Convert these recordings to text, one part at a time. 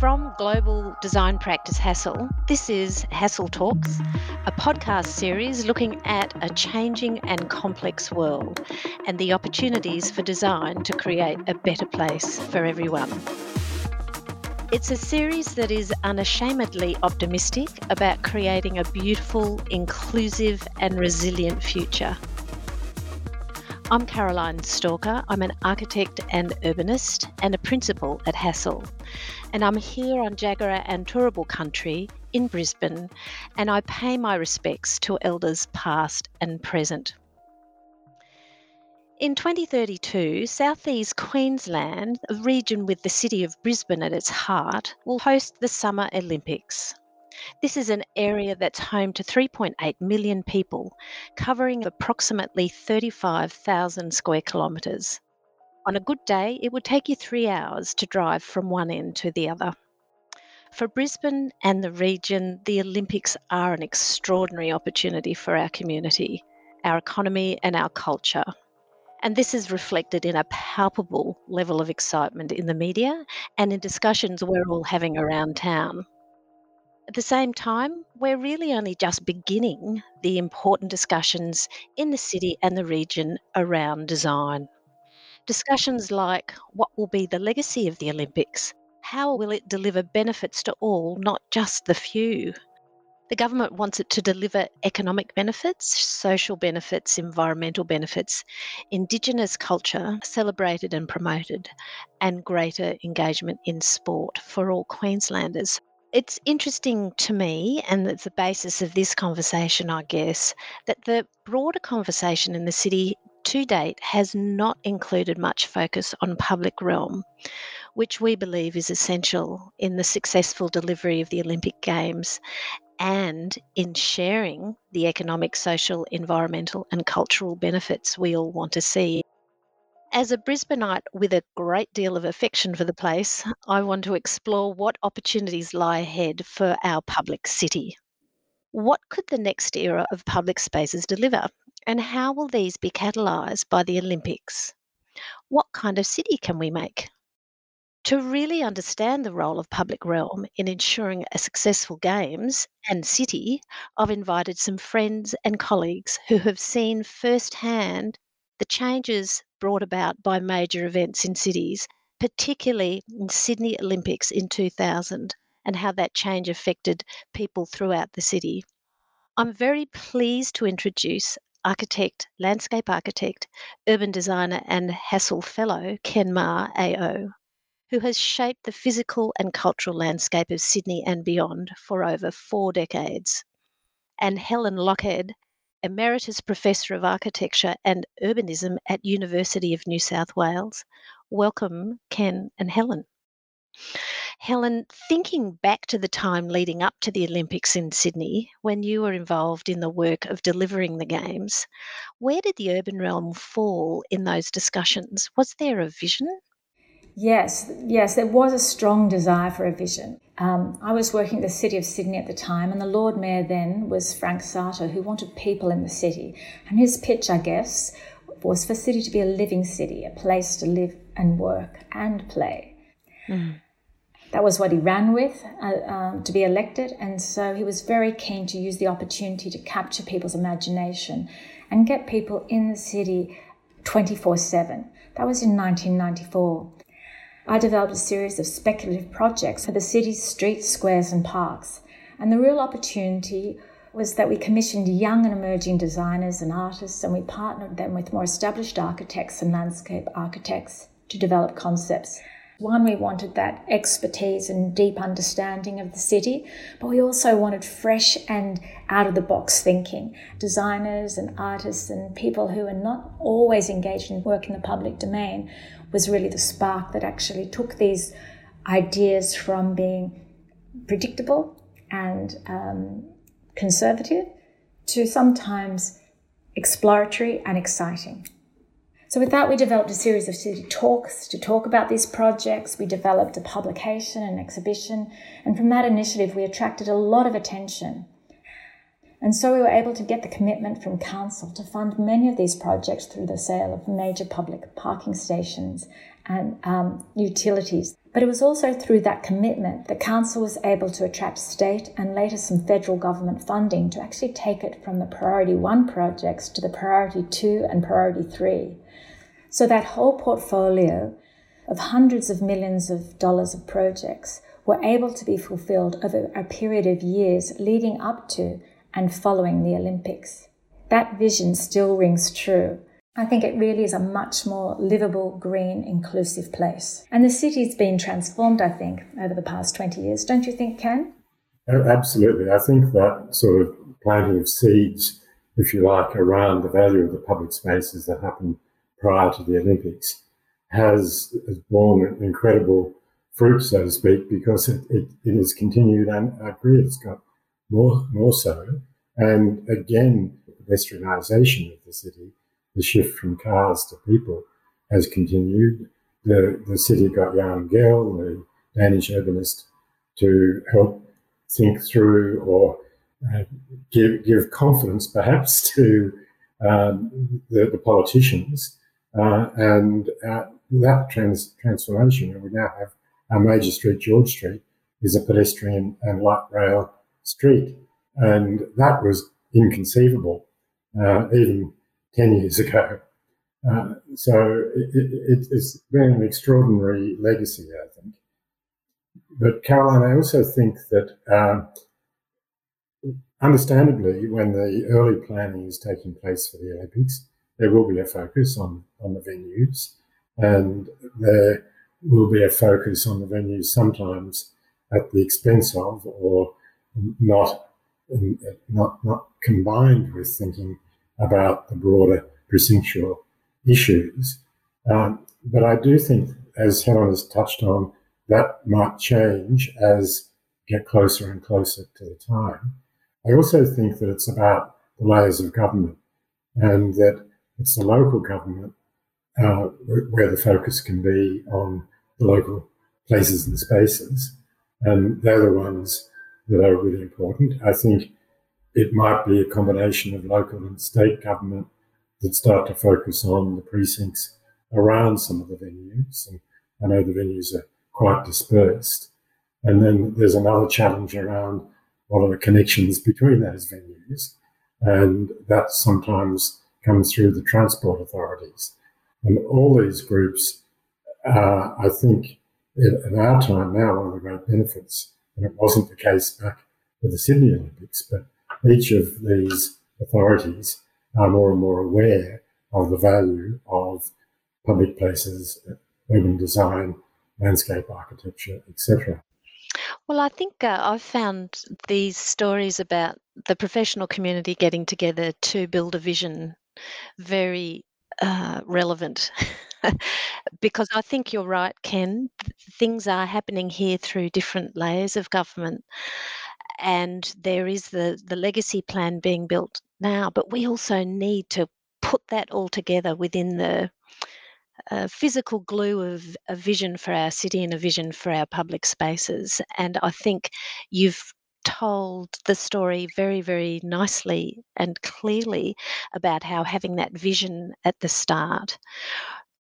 From global design practice Hassell, this is Hassell Talks, a podcast series looking at a changing and complex world and the opportunities for design to create a better place for everyone. It's a series that is unashamedly optimistic about creating a beautiful, inclusive, and resilient future. I'm Caroline Stalker. I'm an architect and urbanist and a principal at Hassell. And I'm here on Jagera and Turrbal country in Brisbane, and I pay my respects to elders past and present. In 2032, southeast Queensland, a region with the city of Brisbane at its heart, will host the Summer Olympics. This is an area that's home to 3.8 million people, covering approximately 35,000 square kilometres. On a good day, it would take you three hours to drive from one end to the other. For Brisbane and the region, the Olympics are an extraordinary opportunity for our community, our economy, and our culture. And this is reflected in a palpable level of excitement in the media and in discussions we're all having around town. At the same time, we're really only just beginning the important discussions in the city and the region around design. Discussions like what will be the legacy of the Olympics? How will it deliver benefits to all, not just the few? The government wants it to deliver economic benefits, social benefits, environmental benefits, Indigenous culture celebrated and promoted, and greater engagement in sport for all Queenslanders. It's interesting to me, and it's the basis of this conversation, I guess, that the broader conversation in the city to date has not included much focus on public realm, which we believe is essential in the successful delivery of the Olympic Games and in sharing the economic, social, environmental, and cultural benefits we all want to see. As a Brisbaneite with a great deal of affection for the place, I want to explore what opportunities lie ahead for our public city. What could the next era of public spaces deliver, and how will these be catalysed by the Olympics? What kind of city can we make? To really understand the role of public realm in ensuring a successful Games and city, I've invited some friends and colleagues who have seen firsthand the changes brought about by major events in cities, particularly in Sydney Olympics in 2000, and how that change affected people throughout the city. I'm very pleased to introduce architect, landscape architect, urban designer, and Hassell Fellow Ken Maher AO, who has shaped the physical and cultural landscape of Sydney and beyond for over four decades, and Helen Lochhead, Emeritus Professor of Architecture and Urbanism at University of New South Wales. Welcome, Ken and Helen. Helen, thinking back to the time leading up to the Olympics in Sydney, when you were involved in the work of delivering the Games, where did the urban realm fall in those discussions? Was there a vision? Yes, yes, there was a strong desire for a vision. Um, I was working at the City of Sydney at the time, and the Lord Mayor then was Frank Sartor, who wanted people in the city. And his pitch, I guess, was for City to be a living city, a place to live and work and play. Mm. That was what he ran with uh, um, to be elected, and so he was very keen to use the opportunity to capture people's imagination and get people in the city 24 7. That was in 1994. I developed a series of speculative projects for the city's streets, squares, and parks. And the real opportunity was that we commissioned young and emerging designers and artists, and we partnered them with more established architects and landscape architects to develop concepts. One, we wanted that expertise and deep understanding of the city, but we also wanted fresh and out of the box thinking. Designers and artists and people who are not always engaged in work in the public domain was really the spark that actually took these ideas from being predictable and um, conservative to sometimes exploratory and exciting. So, with that, we developed a series of city talks to talk about these projects. We developed a publication, an exhibition, and from that initiative, we attracted a lot of attention. And so we were able to get the commitment from Council to fund many of these projects through the sale of major public parking stations and um, utilities. But it was also through that commitment that Council was able to attract state and later some federal government funding to actually take it from the Priority 1 projects to the Priority 2 and Priority 3. So that whole portfolio of hundreds of millions of dollars of projects were able to be fulfilled over a period of years leading up to and following the Olympics. That vision still rings true. I think it really is a much more livable, green, inclusive place. And the city's been transformed, I think, over the past 20 years. Don't you think, Ken? Absolutely. I think that sort of planting of seeds, if you like, around the value of the public spaces that happened prior to the Olympics has, has borne incredible fruit, so to speak, because it, it, it has continued and I agree it's got more, more so. And again, the pedestrianisation of the city, the shift from cars to people has continued. The, the city got Jan Gehl, the Danish urbanist, to help think through or uh, give, give confidence perhaps to um, the, the, politicians. Uh, and uh, that trans- transformation, and we now have our major street, George Street, is a pedestrian and light rail street. And that was inconceivable uh, even 10 years ago. Uh, so it, it, it's been an extraordinary legacy, I think. But Caroline, I also think that uh, understandably, when the early planning is taking place for the Olympics, there will be a focus on, on the venues and there will be a focus on the venues sometimes at the expense of or not not not combined with thinking about the broader precinctual issues. Um, but I do think, as Helen has touched on, that might change as get closer and closer to the time. I also think that it's about the layers of government and that it's the local government uh, where the focus can be on the local places and spaces. And they're the ones that are really important. I think it might be a combination of local and state government that start to focus on the precincts around some of the venues. And I know the venues are quite dispersed. And then there's another challenge around what are the connections between those venues. And that sometimes comes through the transport authorities. And all these groups, uh, I think, in, in, our time now, one of the great benefits, and it wasn't the case back with the Sydney Olympics, but each of these authorities are more and more aware of the value of public places, urban design, landscape architecture, etc. Well, I think uh, I've found these stories about the professional community getting together to build a vision very uh, relevant because I think you're right, Ken. Things are happening here through different layers of government, and there is the the legacy plan being built now. But we also need to put that all together within the uh, physical glue of a vision for our city and a vision for our public spaces. And I think you've told the story very, very nicely and clearly about how having that vision at the start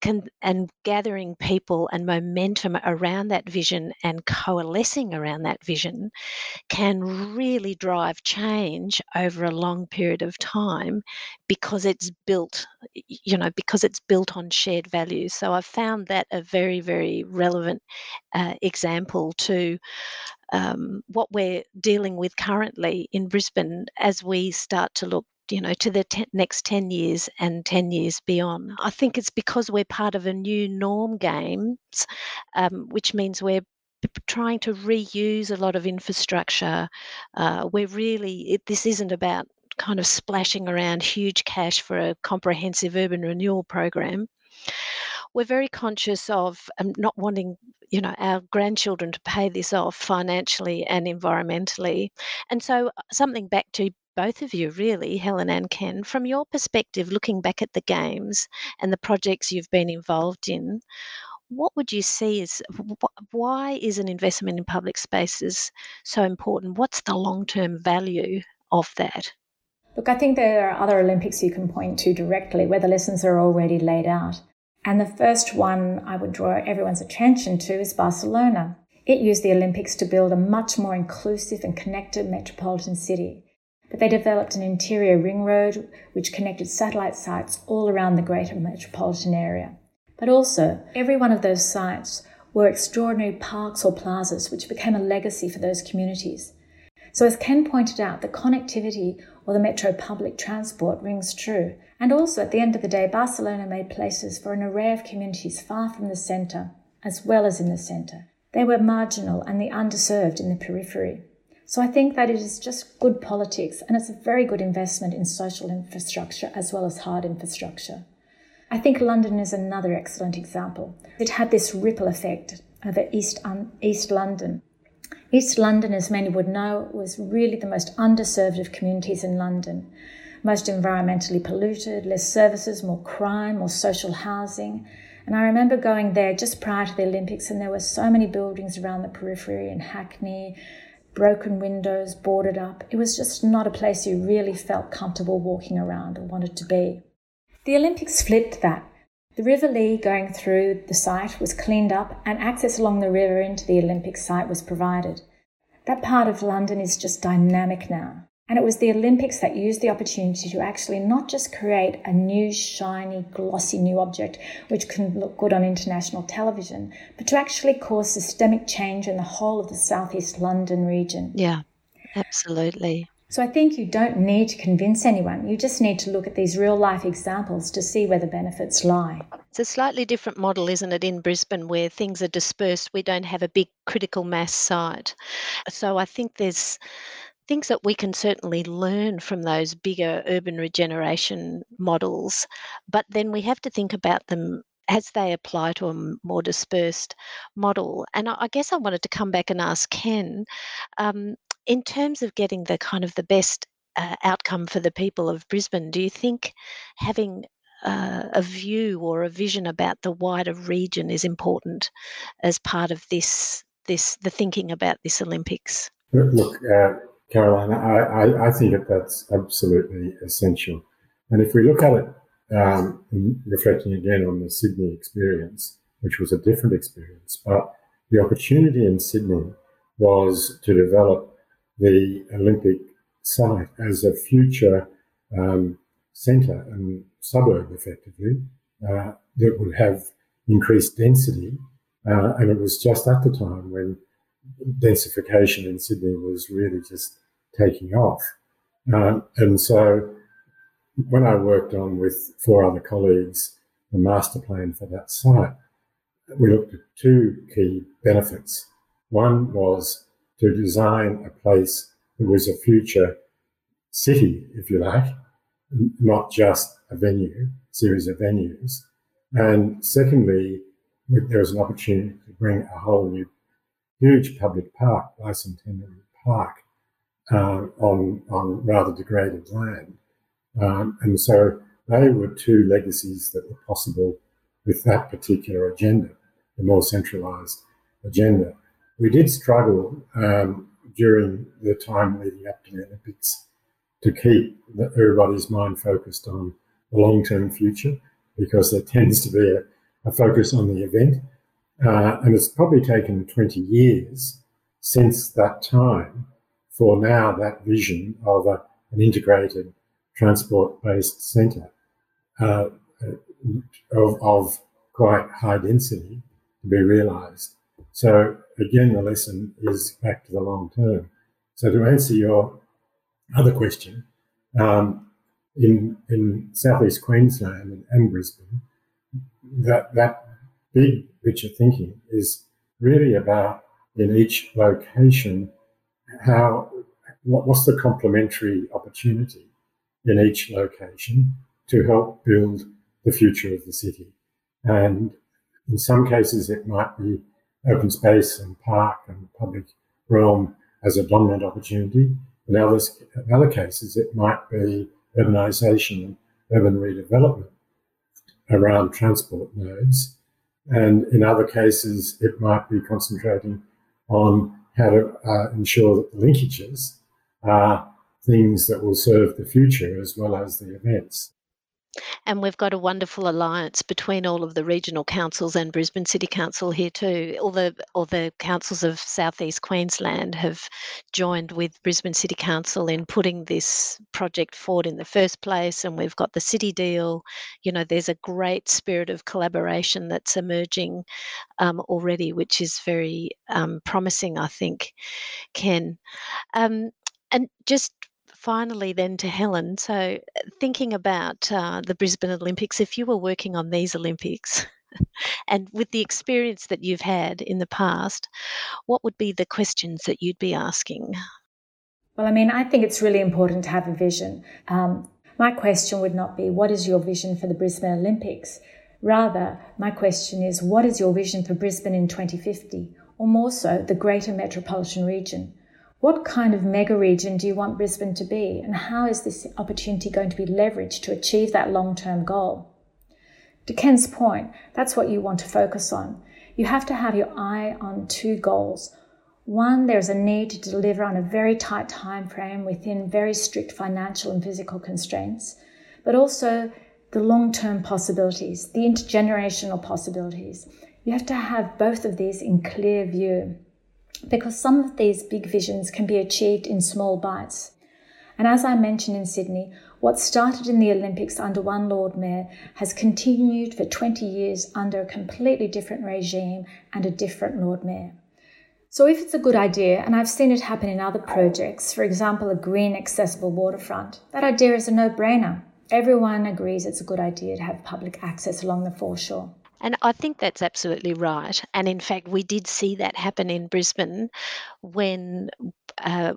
can, and gathering people and momentum around that vision and coalescing around that vision can really drive change over a long period of time because it's built you know because it's built on shared values so i've found that a very very relevant uh, example to um, what we're dealing with currently in Brisbane as we start to look you know to the next 10 years and 10 years beyond. I think it's because we're part of a new norm games um, which means we're trying to reuse a lot of infrastructure. Uh, we're really it, this isn't about kind of splashing around huge cash for a comprehensive urban renewal program. We're very conscious of um, not wanting you know our grandchildren to pay this off financially and environmentally. And so uh, something back to both of you really helen and ken from your perspective looking back at the games and the projects you've been involved in what would you see as why is an investment in public spaces so important? What's the long term value of that? Look, I think there are other Olympics you can point to directly where the lessons are already laid out. And the first one I would draw everyone's attention to is Barcelona. It used the Olympics to build a much more inclusive and connected metropolitan city. But they developed an interior ring road which connected satellite sites all around the greater metropolitan area. But also, every one of those sites were extraordinary parks or plazas which became a legacy for those communities. So, as Ken pointed out, the connectivity or the metro public transport rings true. And also, at the end of the day, Barcelona made places for an array of communities far from the centre, as well as in the centre. They were marginal and the underserved in the periphery. So I think that it is just good politics and it's a very good investment in social infrastructure as well as hard infrastructure. I think London is another excellent example. It had this ripple effect over East, um, East London. East London, as many would know, was really the most underserved of communities in London. Most environmentally polluted, less services, more crime, more social housing. And I remember going there just prior to the Olympics, and there were so many buildings around the periphery in Hackney, broken windows, boarded up. It was just not a place you really felt comfortable walking around or wanted to be. The Olympics flipped that. The River Lee going through the site was cleaned up and access along the river into the Olympic site was provided. That part of London is just dynamic now. And it was the Olympics that used the opportunity to actually not just create a new, shiny, glossy new object which can look good on international television, but to actually cause systemic change in the whole of the southeast London region. Yeah, absolutely. So I think you don't need to convince anyone. You just need to look at these real life examples to see where the benefits lie. It's a slightly different model, isn't it, in Brisbane where things are dispersed. We don't have a big critical mass site. So I think there's things that we can certainly learn from those bigger urban regeneration models, but then we have to think about them as they apply to a more dispersed model. And I guess I wanted to come back and ask Ken um, in terms of getting the kind of the best uh, outcome for the people of Brisbane, do you think having uh, a view or a vision about the wider region is important as part of this this the thinking about this Olympics? Look, uh, Caroline, I, I, I, think that that's absolutely essential. And if we look at it, um, reflecting again on the Sydney experience, which was a different experience, but the opportunity in Sydney was to develop the Olympic site as a future um, centre and suburb, effectively, uh, that would have increased density. Uh, and it was just at the time when densification in Sydney was really just taking off. Um, and so when I worked on with four other colleagues the master plan for that site, we looked at two key benefits. One was to design a place that was a future city, if you like, not just a venue, series of venues. And secondly, there was an opportunity to bring a whole new huge public park, bicentennial park, uh, on, on rather degraded land. Um, and so they were two legacies that were possible with that particular agenda, the more centralized agenda we did struggle um, during the time leading up to the Olympics to keep everybody's mind focused on the long term future because there tends to be a, a focus on the event. Uh, and it's probably taken 20 years since that time for now that vision of a, an integrated transport based centre uh, of, of quite high density to be realised. So again, the lesson is back to the long term. So to answer your other question, um, in in southeast Queensland and, Brisbane, that that big picture thinking is really about in each location how what, what's the complementary opportunity in each location to help build the future of the city. And in some cases, it might be open space and park and public realm as a dominant opportunity. In, others, in other cases, it might be urbanisation and urban redevelopment around transport nodes. And in other cases, it might be concentrating on how to uh, ensure that the linkages are things that will serve the future as well as the events. And we've got a wonderful alliance between all of the regional councils and Brisbane City Council here too. All the all the councils of southeast Queensland have joined with Brisbane City Council in putting this project forward in the first place, and we've got the city deal. You know, there's a great spirit of collaboration that's emerging um, already, which is very um, promising, I think. Ken, um, and just finally, then to Helen. So, thinking about uh, the Brisbane Olympics, if you were working on these Olympics, and with the experience that you've had in the past, what would be the questions that you'd be asking? Well, I mean, I think it's really important to have a vision. Um, my question would not be, What is your vision for the Brisbane Olympics? Rather, my question is, What is your vision for Brisbane in 2050? Or more so, the greater metropolitan region? What kind of mega region do you want Brisbane to be, and how is this opportunity going to be leveraged to achieve that long term goal? To Ken's point, that's what you want to focus on. You have to have your eye on two goals. One, there's a need to deliver on a very tight time frame within very strict financial and physical constraints, but also the long term possibilities, the intergenerational possibilities. You have to have both of these in clear view because some of these big visions can be achieved in small bites. And as I mentioned in Sydney, what started in the Olympics under one Lord Mayor has continued for 20 years under a completely different regime and a different Lord Mayor. So, if it's a good idea, and I've seen it happen in other projects, for example, a green accessible waterfront, that idea is a no brainer. Everyone agrees it's a good idea to have public access along the foreshore. And I think that's absolutely right. And in fact, we did see that happen in Brisbane when, uh,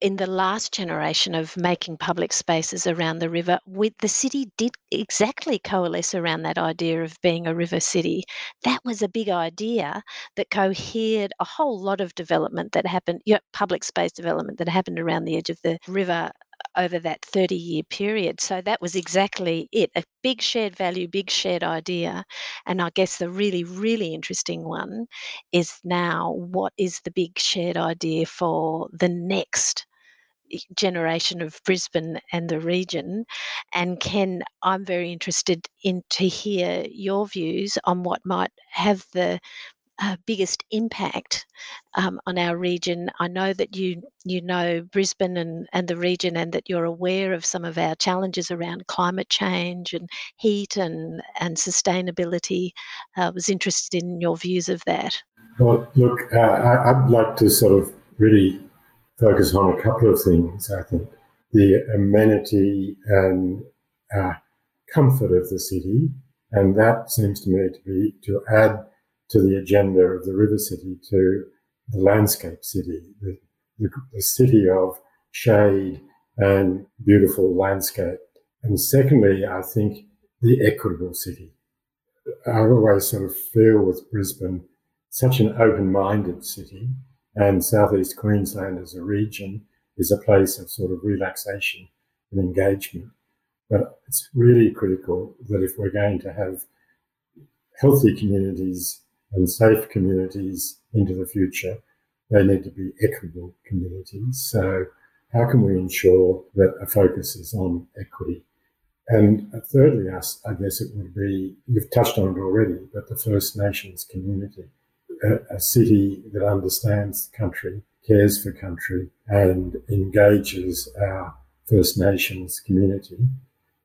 in the last generation of making public spaces around the river, the city did exactly coalesce around that idea of being a river city. That was a big idea that cohered a whole lot of development that happened, you know, public space development that happened around the edge of the river over that 30 year period. So that was exactly it a big shared value, big shared idea. And I guess the really, really interesting one is now what is the big shared idea for the next? generation of Brisbane and the region. And Ken, I'm very interested in to hear your views on what might have the uh, biggest impact um, on our region. I know that you you know Brisbane and, and the region, and that you're aware of some of our challenges around climate change and heat and and sustainability. I uh, was interested in your views of that. Well, look, uh, I, I'd like to sort of really focus on a couple of things. I think the amenity and uh, comfort of the city, and that seems to me to be to add to the agenda of the river city to the landscape city, the, the, the city of shade and beautiful landscape. And secondly, I think the equitable city. I always sort of feel with Brisbane such an open-minded city and southeast Queensland as a region is a place of sort of relaxation and engagement. But it's really critical that if we're going to have healthy communities and safe communities into the future, they need to be equitable communities. So, how can we ensure that a focus is on equity? And thirdly, I guess it would be you've touched on it already, but the First Nations community, a, a city that understands the country, cares for country, and engages our First Nations community.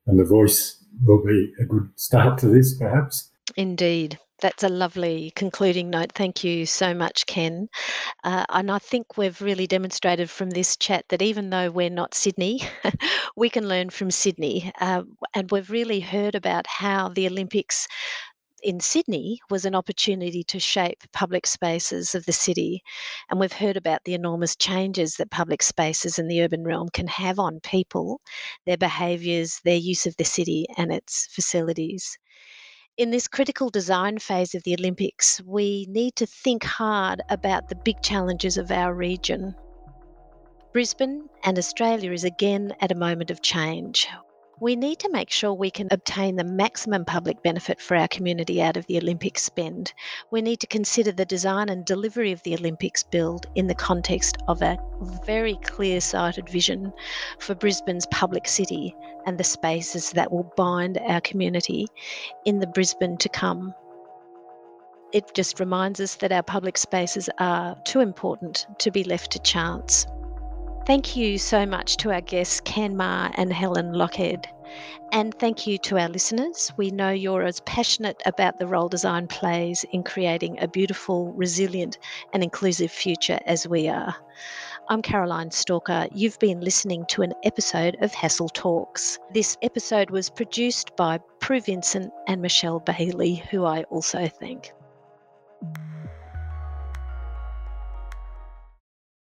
And the voice will be a good start to this, perhaps. Indeed that's a lovely concluding note. Thank you so much, Ken. Uh, and I think we've really demonstrated from this chat that even though we're not Sydney, we can learn from Sydney. Uh, and we've really heard about how the Olympics in Sydney was an opportunity to shape public spaces of the city. And we've heard about the enormous changes that public spaces in the urban realm can have on people, their behaviours, their use of the city and its facilities in this critical design phase of the Olympics, we need to think hard about the big challenges of our region. Brisbane and Australia is again at a moment of change. We need to make sure we can obtain the maximum public benefit for our community out of the Olympic spend. We need to consider the design and delivery of the Olympics build in the context of a very clear sighted vision for Brisbane's public city and the spaces that will bind our community in the Brisbane to come. It just reminds us that our public spaces are too important to be left to chance. Thank you so much to our guests, Ken Maher and Helen Lochhead. And thank you to our listeners. We know you're as passionate about the role design plays in creating a beautiful, resilient, and inclusive future as we are. I'm Caroline Stalker. You've been listening to an episode of Hassell Talks. This episode was produced by Prue Vincent and Michelle Bailey, who I also thank.